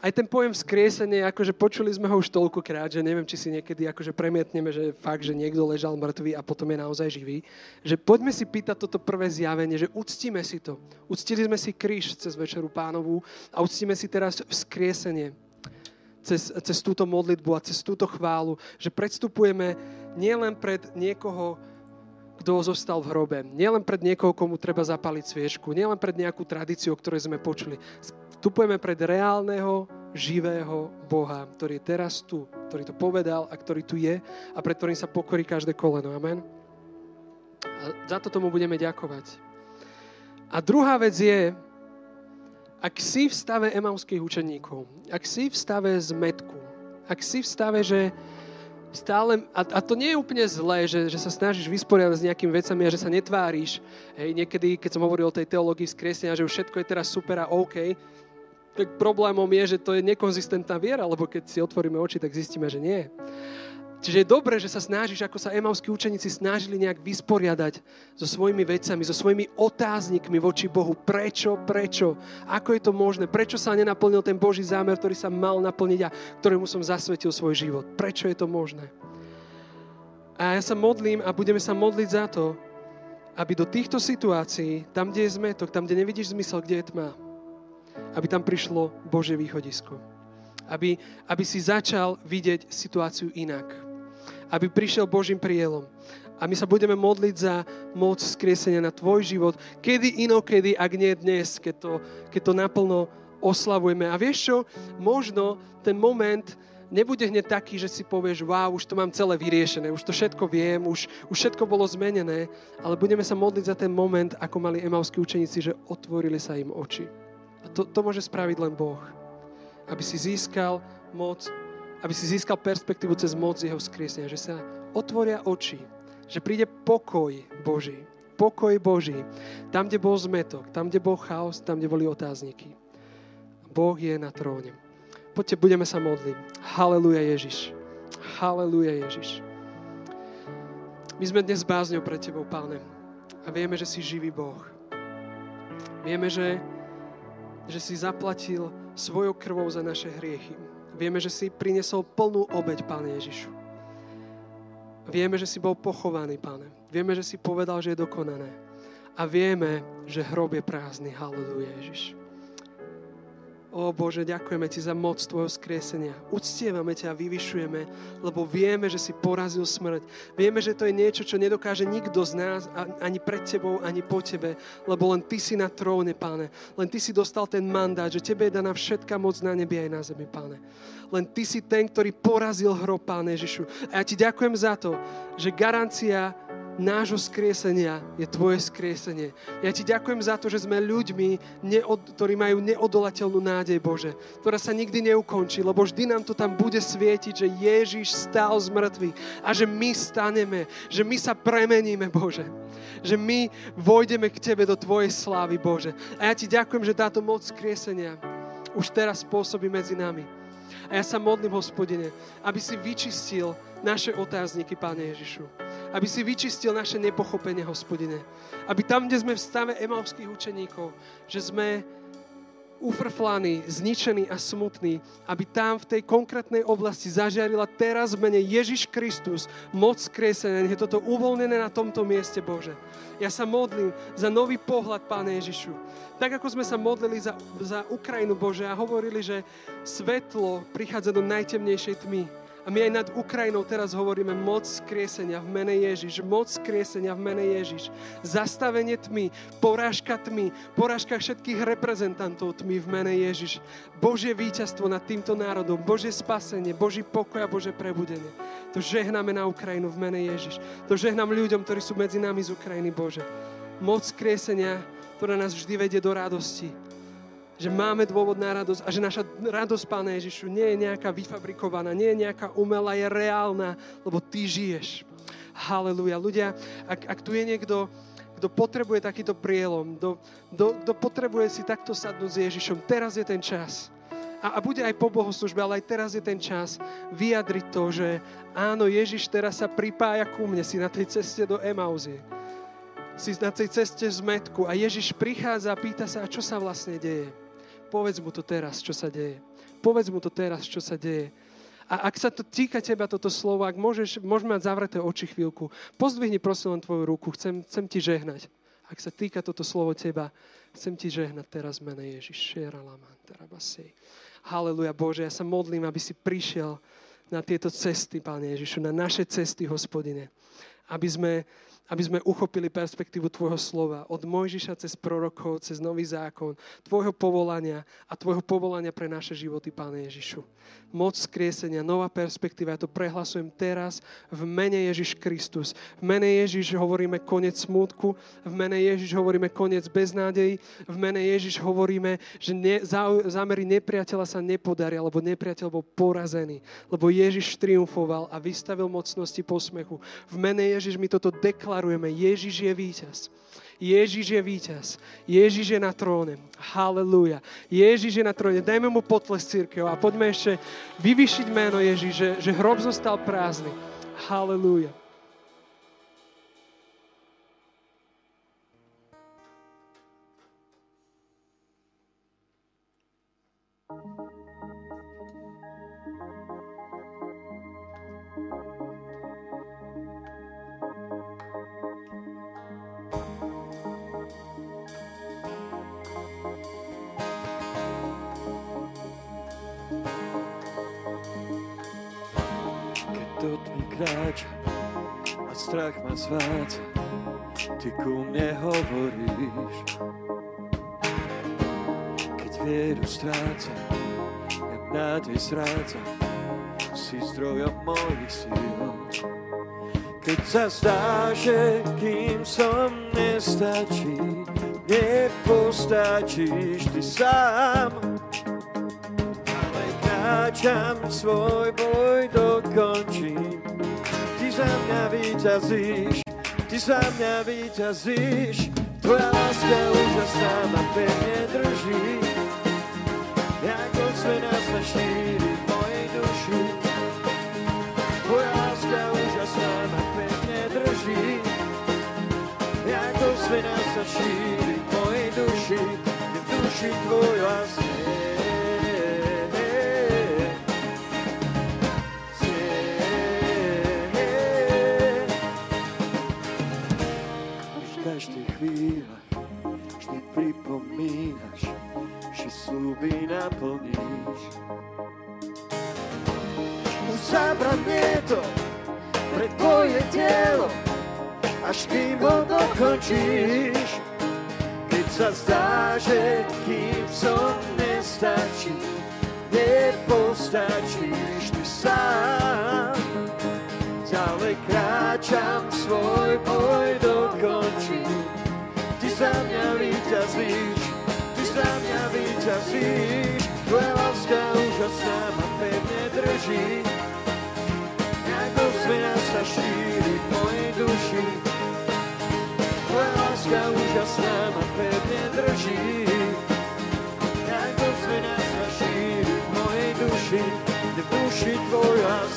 aj ten pojem vzkriesenie, akože počuli sme ho už toľkokrát, že neviem, či si niekedy akože premietneme, že fakt, že niekto ležal mŕtvý a potom je naozaj živý. Že poďme si pýtať toto prvé zjavenie, že uctíme si to. Uctili sme si kríž cez Večeru pánovú a uctíme si teraz vzkriesenie cez, cez túto modlitbu a cez túto chválu, že predstupujeme nielen pred niekoho, kto zostal v hrobe. Nielen pred niekoho, komu treba zapaliť sviečku, nielen pred nejakú tradíciu, o ktorej sme počuli. Vstupujeme pred reálneho, živého Boha, ktorý je teraz tu, ktorý to povedal a ktorý tu je a pred ktorým sa pokorí každé koleno. Amen. A za to tomu budeme ďakovať. A druhá vec je, ak si v stave emauských učeníkov, ak si v stave zmetku, ak si v stave, že stále, a, a to nie je úplne zlé, že, že sa snažíš vysporiadať s nejakými vecami a že sa netváriš. Hej, niekedy, keď som hovoril o tej teológii skresenia, že už všetko je teraz super a OK, tak problémom je, že to je nekonzistentná viera, lebo keď si otvoríme oči, tak zistíme, že nie. Čiže je dobré, že sa snažíš, ako sa emavskí učeníci snažili nejak vysporiadať so svojimi vecami, so svojimi otáznikmi voči Bohu. Prečo, prečo? Ako je to možné? Prečo sa nenaplnil ten Boží zámer, ktorý sa mal naplniť a ktorému som zasvetil svoj život? Prečo je to možné? A ja sa modlím a budeme sa modliť za to, aby do týchto situácií, tam, kde je zmetok, tam, kde nevidíš zmysel, kde je tma, aby tam prišlo Božie východisko. Aby, aby si začal vidieť situáciu inak aby prišiel Božím prielom. A my sa budeme modliť za moc skriesenia na tvoj život. Kedy inokedy, ak nie dnes, keď to, keď to naplno oslavujeme. A vieš čo? Možno ten moment nebude hneď taký, že si povieš, wow, už to mám celé vyriešené, už to všetko viem, už, už všetko bolo zmenené, ale budeme sa modliť za ten moment, ako mali emavskí učeníci, že otvorili sa im oči. A to, to môže spraviť len Boh. Aby si získal moc aby si získal perspektívu cez moc jeho skriesenia, že sa otvoria oči, že príde pokoj Boží. Pokoj Boží. Tam, kde bol zmetok, tam, kde bol chaos, tam, kde boli otázniky. Boh je na tróne. Poďte, budeme sa modliť. Haleluja Ježiš. Haleluja Ježiš. My sme dnes bázňou pre Tebou, Páne. A vieme, že si živý Boh. Vieme, že, že si zaplatil svojou krvou za naše hriechy. Vieme, že si prinesol plnú obeď, Pane Ježišu. Vieme, že si bol pochovaný, Pane. Vieme, že si povedal, že je dokonané. A vieme, že hrob je prázdny. Halleluja, Ježiš. O Bože, ďakujeme Ti za moc Tvojho skriesenia. Uctievame Ťa a vyvyšujeme, lebo vieme, že si porazil smrť. Vieme, že to je niečo, čo nedokáže nikto z nás, ani pred Tebou, ani po Tebe, lebo len Ty si na tróne, Páne. Len Ty si dostal ten mandát, že Tebe je daná všetká moc na nebi aj na zemi, Páne. Len Ty si ten, ktorý porazil hrob, Páne Ježišu. A ja Ti ďakujem za to, že garancia nášho skriesenia je Tvoje skriesenie. Ja Ti ďakujem za to, že sme ľuďmi, neod, ktorí majú neodolateľnú nádej, Bože, ktorá sa nikdy neukončí, lebo vždy nám to tam bude svietiť, že Ježiš stál z mŕtvych a že my staneme, že my sa premeníme, Bože. Že my vojdeme k Tebe do Tvojej slávy, Bože. A ja Ti ďakujem, že táto moc skriesenia už teraz spôsobí medzi nami. A ja sa modlím, hospodine, aby si vyčistil naše otázniky, Páne Ježišu. Aby si vyčistil naše nepochopenie, hospodine. Aby tam, kde sme v stave emovských učeníkov, že sme ufrflaný, zničený a smutný, aby tam v tej konkrétnej oblasti zažiarila teraz v mene Ježiš Kristus moc kresenia. Nech je toto uvoľnené na tomto mieste, Bože. Ja sa modlím za nový pohľad, Páne Ježišu. Tak, ako sme sa modlili za, za Ukrajinu, Bože, a hovorili, že svetlo prichádza do najtemnejšej tmy my aj nad Ukrajinou teraz hovoríme moc skriesenia v mene Ježiš, moc skriesenia v mene Ježiš. Zastavenie tmy, porážka tmy, porážka všetkých reprezentantov tmy v mene Ježiš. Božie víťazstvo nad týmto národom, Božie spasenie, Boží pokoj a Bože prebudenie. To žehnáme na Ukrajinu v mene Ježiš. To žehnám ľuďom, ktorí sú medzi nami z Ukrajiny, Bože. Moc skriesenia, ktorá nás vždy vedie do radosti že máme dôvod na radosť a že naša radosť, Páne Ježišu, nie je nejaká vyfabrikovaná, nie je nejaká umelá, je reálna, lebo Ty žiješ. Haleluja. Ľudia, ak, ak tu je niekto, kto potrebuje takýto prielom, kto, kto, potrebuje si takto sadnúť s Ježišom, teraz je ten čas. A, a bude aj po bohoslužbe, ale aj teraz je ten čas vyjadriť to, že áno, Ježiš teraz sa pripája ku mne, si na tej ceste do Emauzie. Si na tej ceste z metku a Ježiš prichádza a pýta sa, a čo sa vlastne deje. Povedz mu to teraz, čo sa deje. Povedz mu to teraz, čo sa deje. A ak sa to týka teba, toto slovo, ak môžeš, môžeme mať zavreté oči chvíľku, pozdvihni prosím len tvoju ruku, chcem, chcem ti žehnať. Ak sa týka toto slovo teba, chcem ti žehnať teraz mene Ježiš. Haleluja Bože, ja sa modlím, aby si prišiel na tieto cesty, Pane Ježišu, na naše cesty, hospodine. Aby sme aby sme uchopili perspektívu Tvojho slova od Mojžiša cez prorokov, cez nový zákon, Tvojho povolania a Tvojho povolania pre naše životy, Páne Ježišu. Moc skriesenia, nová perspektíva, ja to prehlasujem teraz v mene Ježiš Kristus. V mene Ježiš hovoríme koniec smútku, v mene Ježiš hovoríme koniec beznádejí, v mene Ježiš hovoríme, že ne, zámery nepriateľa sa nepodaria, lebo nepriateľ bol porazený, lebo Ježiš triumfoval a vystavil mocnosti posmechu. V mene Ježiš mi toto deklaruje deklarujeme, Ježiš je víťaz. Ježiš je víťaz. Ježiš je na tróne. Halelúja. Ježiš je na tróne. Dajme mu potles církev a poďme ešte vyvyšiť meno Ježiš, že, že hrob zostal prázdny. Halelúja. Zráca, si zdrojom mojich síl. Keď sa zdá, že kým som nestačí, nepostačíš ty sám. Ale kráčam svoj boj dokončím, za mňa vyťazíš, ty za mňa vyťazíš, tvoja láska úžasná ma pevne drží, ako svena sa šíri v mojej duši. Tvoja láska úžasná ma ho dokončíš. Keď sa zdá, že kým som nestačí, nepostačíš ty sám. Ďalej kráčam svoj boj dokončím, ty za mňa vyťazíš, za mňa vyťazíš, tvoja láska úžasná ma pevne drží. Ako zmena sa šíri v mojej duši, tvoja láska úžasná ma pevne drží. Ako zmena sa šíri v mojej duši, duši tvoj hlas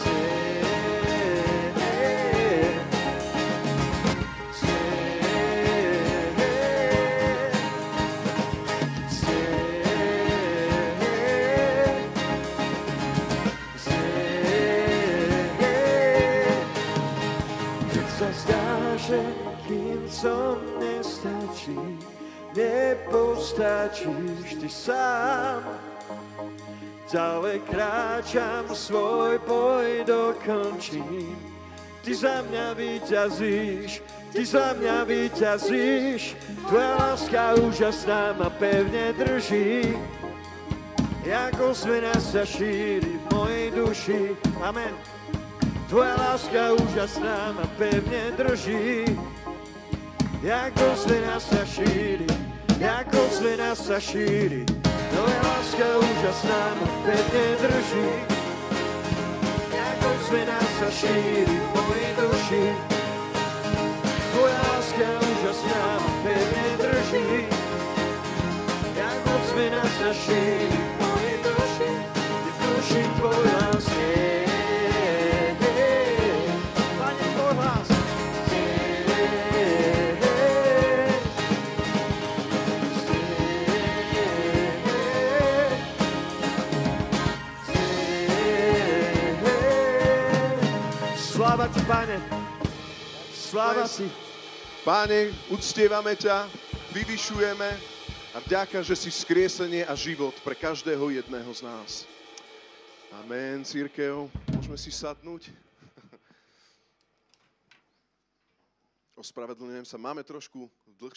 Keď nestačí, nepostačíš ty sám. Ďalej kráčam, svoj boj dokončím. Ty za mňa vyťazíš, ty za mňa vyťazíš. Tvoja láska úžasná ma pevne drží. Jako zvena sa šíri v mojej duši. Amen. Tvoja láska úžasná ma pevne drží. Jako zvena sa šíri, jako zvena sa šíri. Tvoja láska úžasná ma pevne drží. Jako zvena sa šíri v mojej duši. Tvoja láska úžasná ma pevne drží. Jako zvena sa šíri Sláva ti. Páne, uctievame ťa, vyvyšujeme a vďaka, že si vzkriesenie a život pre každého jedného z nás. Amen, církev. Môžeme si sadnúť. *laughs* Ospravedlňujem sa. Máme trošku